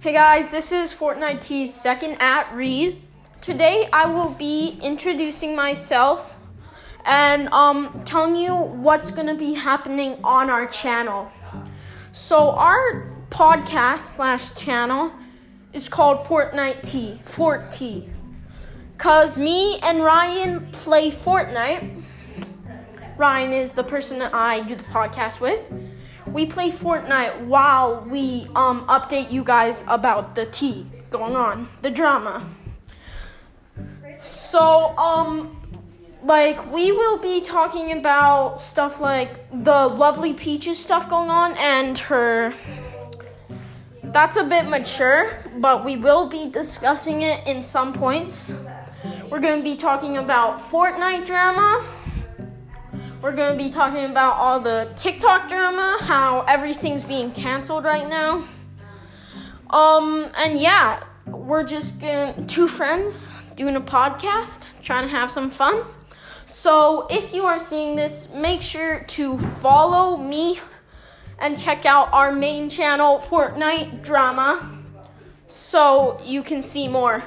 Hey guys, this is Fortnite T's second at read. Today I will be introducing myself and um, telling you what's gonna be happening on our channel. So our podcast slash channel is called Fortnite T, Fort T. Cause me and Ryan play Fortnite. Ryan is the person that I do the podcast with we play Fortnite while we um, update you guys about the tea going on, the drama. So, um, like, we will be talking about stuff like the lovely Peaches stuff going on and her. That's a bit mature, but we will be discussing it in some points. We're going to be talking about Fortnite drama we're going to be talking about all the TikTok drama, how everything's being canceled right now. Um, and yeah, we're just going two friends doing a podcast, trying to have some fun. So if you are seeing this, make sure to follow me and check out our main channel, Fortnite Drama, so you can see more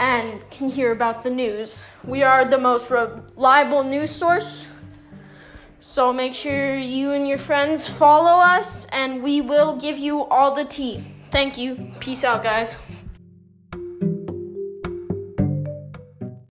and can hear about the news. We are the most reliable news source. So make sure you and your friends follow us, and we will give you all the tea. Thank you. Peace out, guys.